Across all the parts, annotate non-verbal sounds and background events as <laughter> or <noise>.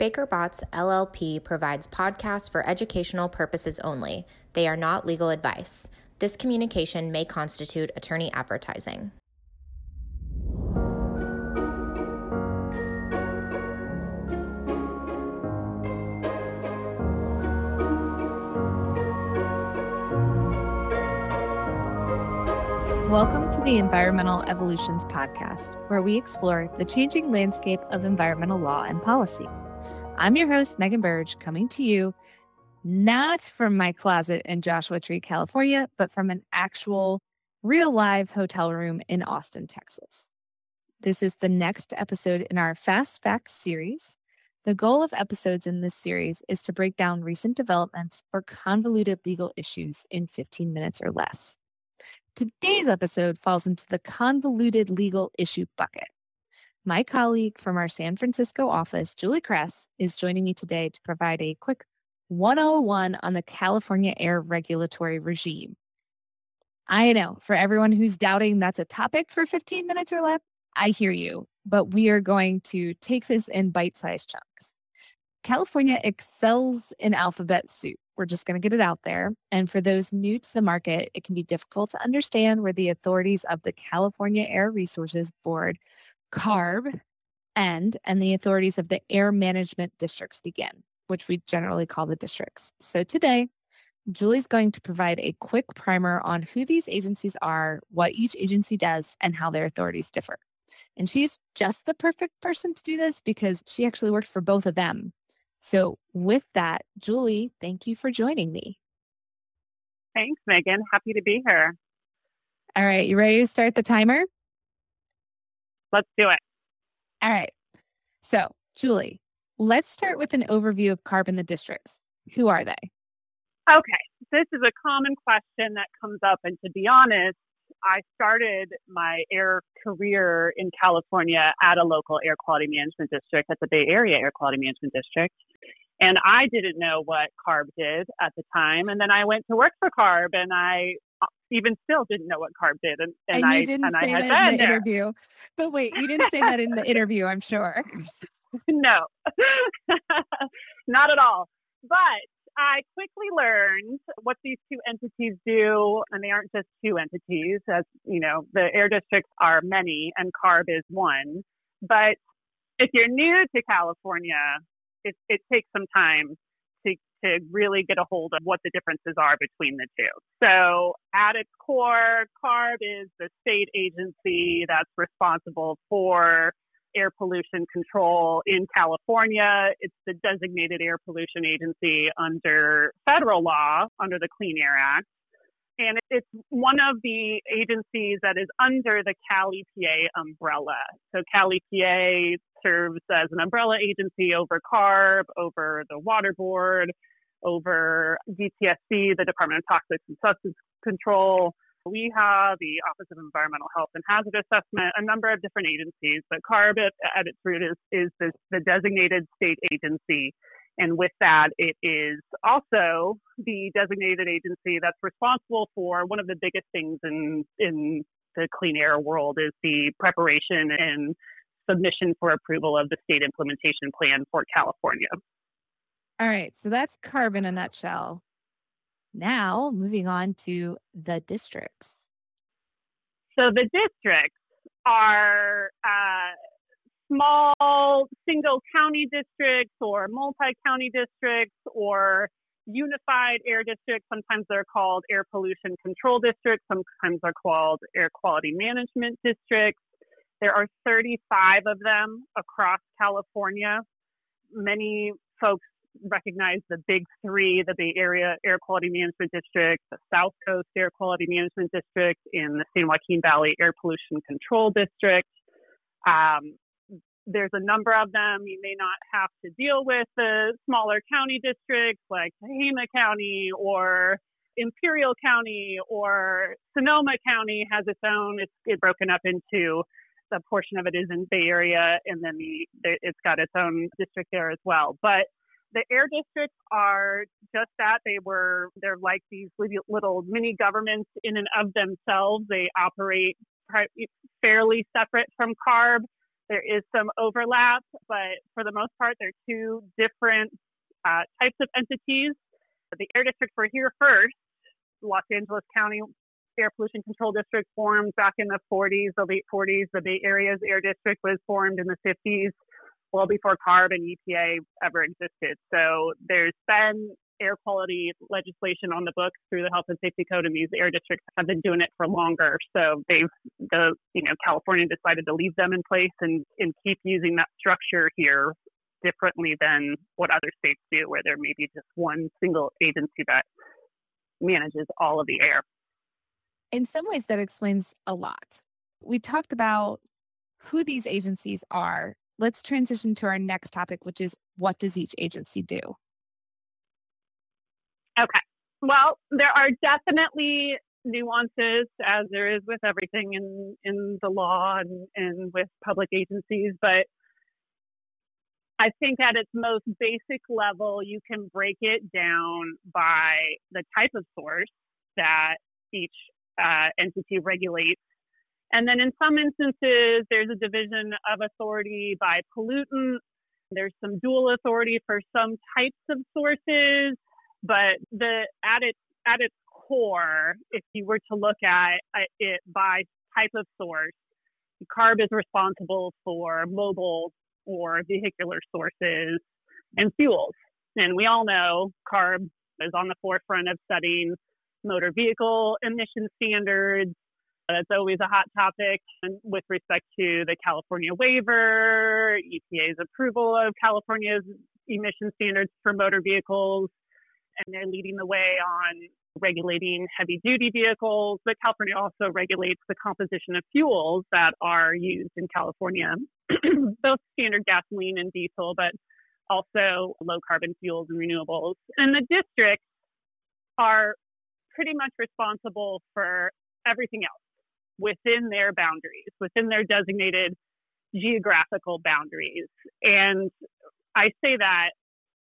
Baker Botts LLP provides podcasts for educational purposes only. They are not legal advice. This communication may constitute attorney advertising. Welcome to the Environmental Evolutions Podcast, where we explore the changing landscape of environmental law and policy. I'm your host, Megan Berge, coming to you not from my closet in Joshua Tree, California, but from an actual real live hotel room in Austin, Texas. This is the next episode in our Fast Facts series. The goal of episodes in this series is to break down recent developments or convoluted legal issues in 15 minutes or less. Today's episode falls into the convoluted legal issue bucket. My colleague from our San Francisco office, Julie Kress, is joining me today to provide a quick 101 on the California air regulatory regime. I know for everyone who's doubting that's a topic for 15 minutes or less, I hear you, but we are going to take this in bite sized chunks. California excels in alphabet soup. We're just going to get it out there. And for those new to the market, it can be difficult to understand where the authorities of the California Air Resources Board CARB, and and the authorities of the air management districts begin, which we generally call the districts. So today, Julie's going to provide a quick primer on who these agencies are, what each agency does, and how their authorities differ. And she's just the perfect person to do this because she actually worked for both of them. So, with that, Julie, thank you for joining me. Thanks, Megan. Happy to be here. All right, you ready to start the timer? Let's do it. All right. So, Julie, let's start with an overview of CARB in the districts. Who are they? Okay. This is a common question that comes up. And to be honest, I started my air career in California at a local air quality management district at the Bay Area Air Quality Management District. And I didn't know what CARB did at the time. And then I went to work for CARB and I uh, even still didn't know what CARB did. And, and, and you I, didn't and say that in the there. interview. But wait, you didn't say that in the <laughs> interview, I'm sure. no, <laughs> not at all. But I quickly learned what these two entities do, and they aren't just two entities. As you know, the air districts are many, and CARB is one. But if you're new to California, it, it takes some time to, to really get a hold of what the differences are between the two. So at its core, CARB is the state agency that's responsible for air pollution control in California. It's the designated air pollution agency under federal law, under the Clean Air Act. And it's one of the agencies that is under the Cal EPA umbrella. So Cal EPA serves as an umbrella agency over CARB, over the Water Board, over DTSC, the Department of Toxics and Substance Control. We have the Office of Environmental Health and Hazard Assessment, a number of different agencies, but CARB at, at its root is, is this, the designated state agency. And with that, it is also the designated agency that's responsible for one of the biggest things in, in the clean air world is the preparation and submission for approval of the state implementation plan for California. All right, so that's CARB in a nutshell. Now, moving on to the districts. So the districts are uh, small single county districts or multi county districts or unified air districts. Sometimes they're called air pollution control districts, sometimes they're called air quality management districts. There are 35 of them across California. Many folks recognize the big three the Bay Area Air Quality Management District, the South Coast Air Quality Management District, and the San Joaquin Valley Air Pollution Control District. Um, there's a number of them. You may not have to deal with the smaller county districts like Tehama County or Imperial County or Sonoma County has its own. It's, it's broken up into a portion of it is in Bay Area, and then the, the, it's got its own district there as well. But the air districts are just that. They were they're like these little mini governments in and of themselves. They operate fairly separate from CARB. There is some overlap, but for the most part, they're two different uh, types of entities. The air districts were here first. Los Angeles County Air Pollution Control District formed back in the 40s, the late 40s. The Bay Area's air district was formed in the 50s, well before CARB and EPA ever existed. So there's been air quality legislation on the books through the health and safety code and these air districts have been doing it for longer so they've the you know california decided to leave them in place and and keep using that structure here differently than what other states do where there may be just one single agency that manages all of the air in some ways that explains a lot. We talked about who these agencies are. Let's transition to our next topic which is what does each agency do? Okay. Well, there are definitely nuances, as there is with everything in, in the law and, and with public agencies, but I think at its most basic level, you can break it down by the type of source that each uh, entity regulates. And then in some instances, there's a division of authority by pollutant. There's some dual authority for some types of sources. But the at its at its core, if you were to look at it by type of source, CARB is responsible for mobile or vehicular sources and fuels. And we all know CARB is on the forefront of setting motor vehicle emission standards. That's always a hot topic and with respect to the California waiver, EPA's approval of California's emission standards for motor vehicles and they're leading the way on regulating heavy duty vehicles, but California also regulates the composition of fuels that are used in California, <clears throat> both standard gasoline and diesel, but also low carbon fuels and renewables. And the districts are pretty much responsible for everything else within their boundaries, within their designated geographical boundaries. And I say that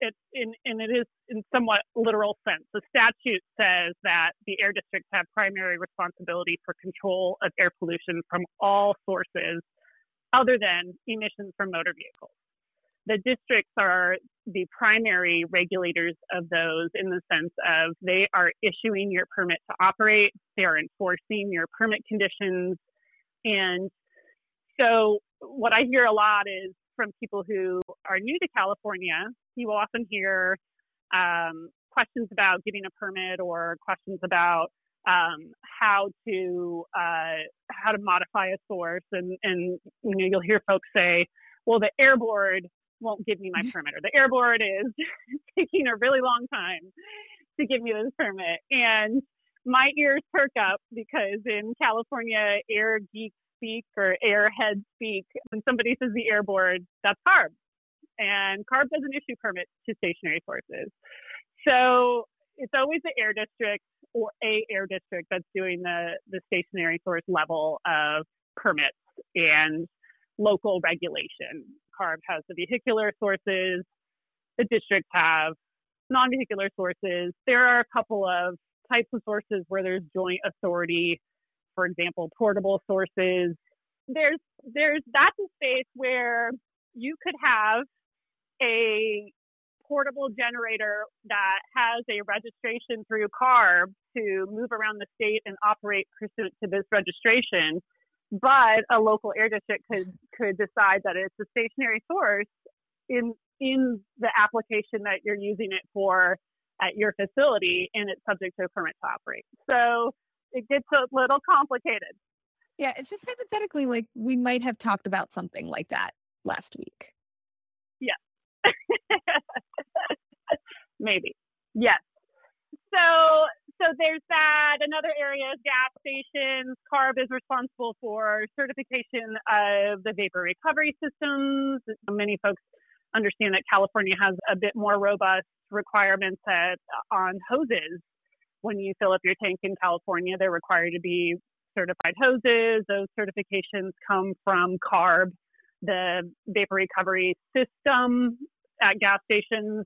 it, in, and it is in somewhat literal sense. The statute says that the air districts have primary responsibility for control of air pollution from all sources other than emissions from motor vehicles. The districts are the primary regulators of those in the sense of they are issuing your permit to operate, they are enforcing your permit conditions. And so, what I hear a lot is from people who are new to California you will often hear um, questions about getting a permit or questions about um, how to uh, how to modify a source, and and you know you'll hear folks say, well, the air board won't give me my <laughs> permit, or the air board is <laughs> taking a really long time to give me this permit, and my ears perk up because in California, air geek speak or airhead speak, when somebody says the air board, that's CARB and CARB doesn't issue permits to stationary sources. So it's always the air district or a air district that's doing the, the stationary source level of permits and local regulation. CARB has the vehicular sources, the districts have non vehicular sources. There are a couple of types of sources where there's joint authority, for example, portable sources. There's there's that's a space where you could have a portable generator that has a registration through CARB to move around the state and operate pursuant to this registration. But a local air district could could decide that it's a stationary source in in the application that you're using it for at your facility, and it's subject to a permit to operate. So it gets a little complicated. Yeah, it's just hypothetically like we might have talked about something like that last week. Yeah. <laughs> Maybe. Yes. So so there's that. Another area is gas stations. CARB is responsible for certification of the vapor recovery systems. Many folks understand that California has a bit more robust requirements on hoses. When you fill up your tank in California, they're required to be certified hoses. Those certifications come from CARB. The vapor recovery system at gas stations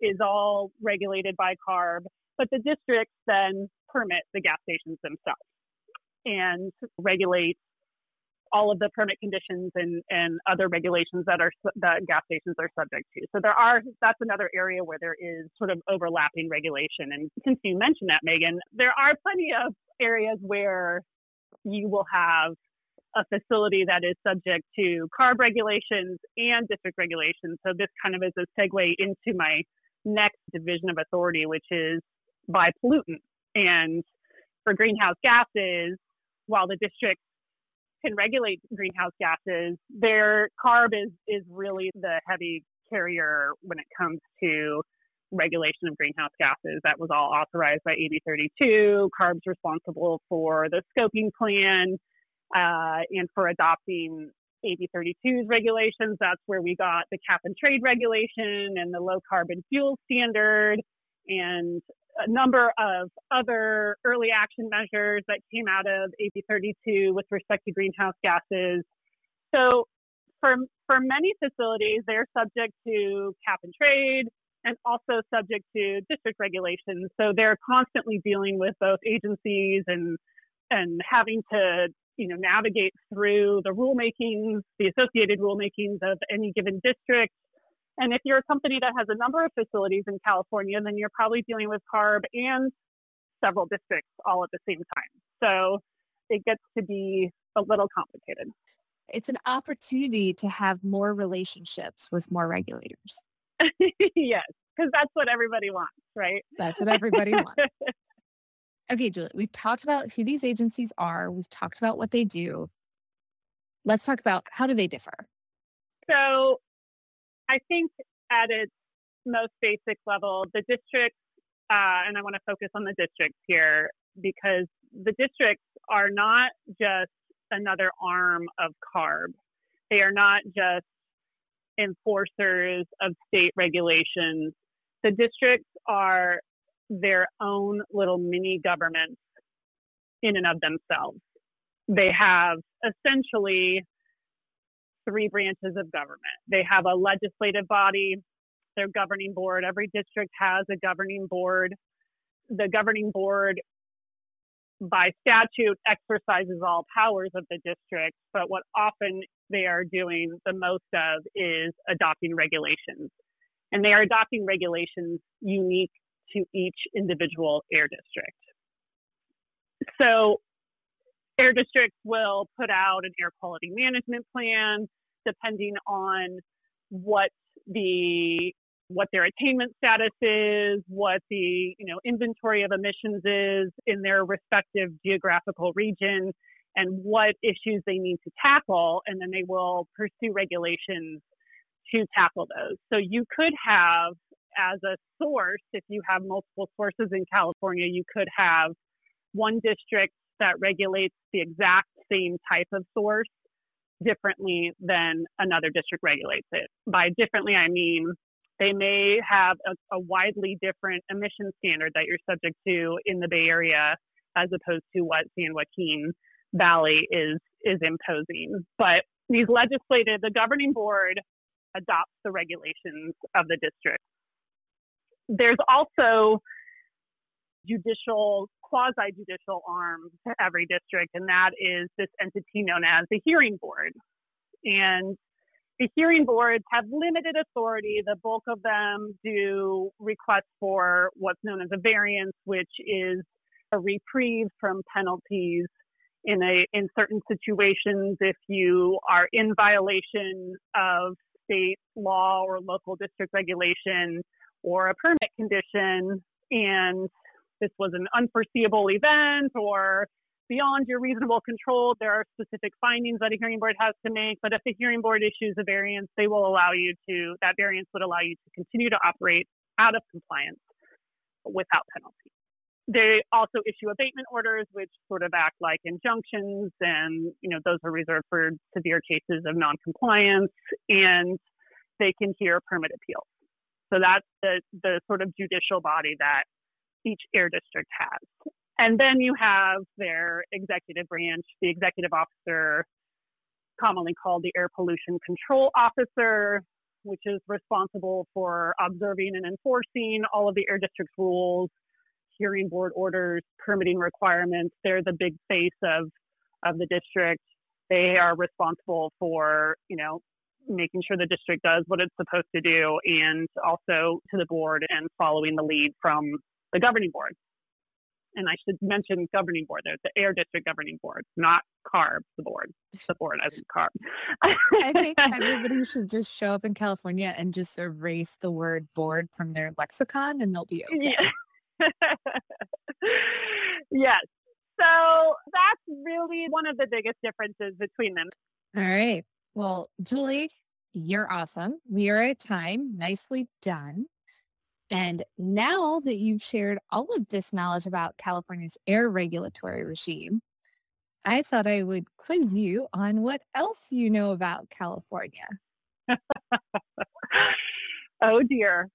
is all regulated by CARB, but the districts then permit the gas stations themselves and regulate all of the permit conditions and, and other regulations that are that gas stations are subject to. So there are that's another area where there is sort of overlapping regulation. And since you mentioned that, Megan, there are plenty of areas where you will have a facility that is subject to CARB regulations and district regulations. So this kind of is a segue into my next division of authority, which is by pollutant. And for greenhouse gases, while the district can regulate greenhouse gases, their CARB is, is really the heavy carrier when it comes to regulation of greenhouse gases. That was all authorized by AB 32. CARB's responsible for the scoping plan uh, and for adopting AB 32's regulations. That's where we got the cap and trade regulation and the low carbon fuel standard and a number of other early action measures that came out of AB 32 with respect to greenhouse gases. So for, for many facilities, they're subject to cap and trade and also subject to district regulations. So they're constantly dealing with both agencies and and having to you know navigate through the rulemakings, the associated rulemakings of any given district, and if you're a company that has a number of facilities in California, then you're probably dealing with CARB and several districts all at the same time. So it gets to be a little complicated. It's an opportunity to have more relationships with more regulators. <laughs> yes, because that's what everybody wants, right? That's what everybody wants. <laughs> Okay, Julie, we've talked about who these agencies are, we've talked about what they do. Let's talk about how do they differ? So I think at its most basic level, the districts, uh, and I want to focus on the districts here because the districts are not just another arm of CARB. They are not just enforcers of state regulations. The districts are their own little mini governments in and of themselves. They have essentially three branches of government. They have a legislative body, their governing board. Every district has a governing board. The governing board, by statute, exercises all powers of the district, but what often they are doing the most of is adopting regulations. And they are adopting regulations unique to each individual air district. So air districts will put out an air quality management plan depending on what the what their attainment status is, what the you know inventory of emissions is in their respective geographical region, and what issues they need to tackle, and then they will pursue regulations to tackle those. So you could have as a source, if you have multiple sources in California, you could have one district that regulates the exact same type of source differently than another district regulates it. By differently, I mean they may have a, a, widely different emission standard that you're subject to in the Bay Area as opposed to what San Joaquin Valley is is imposing. But these legislative, the governing board adopts the regulations of the district. There's also judicial, quasi judicial arm to every district, and that is this entity known as the hearing board. And the hearing boards have limited authority. The bulk of them do requests for what's known as a variance, which is a reprieve from penalties in a in certain situations if you are in violation of state law or local district regulation or a permit condition and this was an unforeseeable event or beyond your reasonable control, there are specific findings that a hearing board has to make. But if the hearing board issues a variance, they will allow you to, that variance would allow you to continue to operate out of compliance without penalty. They also issue abatement orders, which sort of act like injunctions, and you know those are reserved for severe cases of noncompliance, and they can hear permit appeals. So that's the the sort of judicial body that each air district has. And then you have their executive branch, the executive officer, commonly called the air pollution control officer, which is responsible for observing and enforcing all of the air district's rules, hearing board orders, permitting requirements. They're the big face of, of the district. They are responsible for, you know, making sure the district does what it's supposed to do and also to the board and following the lead from the governing board. And I should mention governing board. There's the Air District Governing Board, not CARB, the board. The board as in CARB. I think <laughs> everybody should just show up in California and just erase the word board from their lexicon and they'll be okay. Yeah. <laughs> yes. So that's really one of the biggest differences between them. All right. Well, Julie, you're awesome. We are at time. Nicely done. And now that you've shared all of this knowledge about California's air regulatory regime, I thought I would quiz you on what else you know about California. <laughs> oh dear.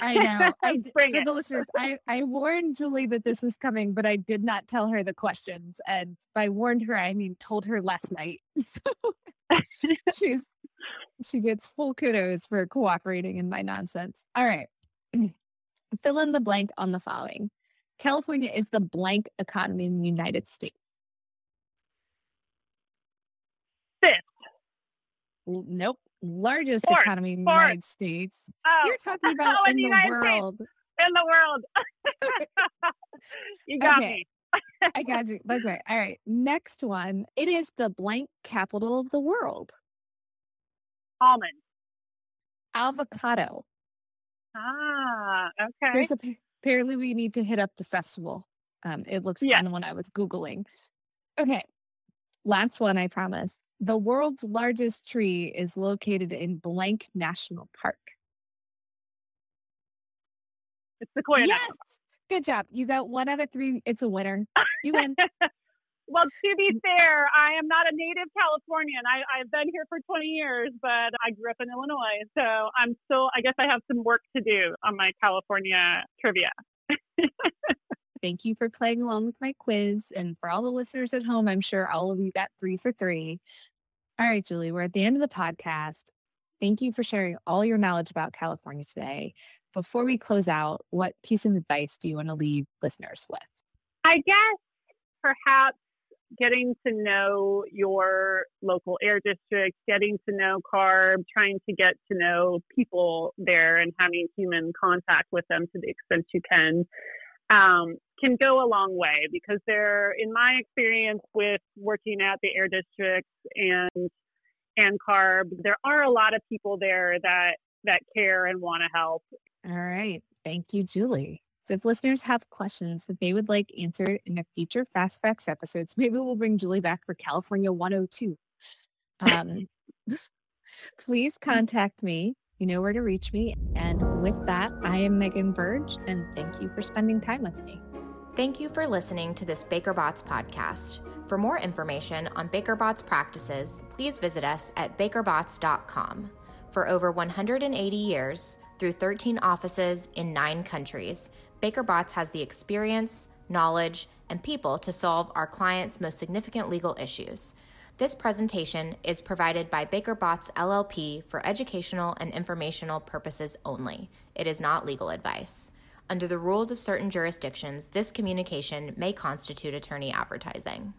I know. <laughs> I, for it. the listeners, I, I warned Julie that this was coming, but I did not tell her the questions. And by warned her, I mean told her last night. <laughs> So she's she gets full kudos for cooperating in my nonsense. All right. <clears throat> Fill in the blank on the following. California is the blank economy in the United States. Fifth. Nope largest Fourth. economy in the United States. Oh. You're talking <laughs> about oh, in, in, the, world. States. In the world. <laughs> <laughs> you got okay. me. I got you. That's right. All right. Next one. It is the blank capital of the world. Almond. Avocado. Ah, okay. There's a, apparently we need to hit up the festival. Um, it looks yeah. fun when I was Googling. Okay. Last one, I promise. The world's largest tree is located in blank national park. It's Sequoia. Yes. Good job. You got one out of three. It's a winner. You win. <laughs> well, to be fair, I am not a native Californian. I, I've been here for 20 years, but I grew up in Illinois. So I'm still, I guess I have some work to do on my California trivia. Thank you for playing along with my quiz. And for all the listeners at home, I'm sure all of you got three for three. All right, Julie, we're at the end of the podcast. Thank you for sharing all your knowledge about California today. Before we close out, what piece of advice do you want to leave listeners with? I guess perhaps getting to know your local air district, getting to know CARB, trying to get to know people there and having human contact with them to the extent you can um, can go a long way because there, in my experience with working at the air districts and and carb, there are a lot of people there that that care and want to help. All right, thank you, Julie. So if listeners have questions that they would like answered in a future Fast Facts episodes, <laughs> maybe we'll bring Julie back for California 102. Um, <laughs> please contact me you know where to reach me. And with that, I am Megan Berge, and thank you for spending time with me. Thank you for listening to this Baker Botts podcast. For more information on Baker Botts practices, please visit us at bakerbotts.com. For over 180 years, through 13 offices in nine countries, Baker Botts has the experience, knowledge, and people to solve our clients' most significant legal issues. This presentation is provided by Baker Botts LLP for educational and informational purposes only. It is not legal advice. Under the rules of certain jurisdictions, this communication may constitute attorney advertising.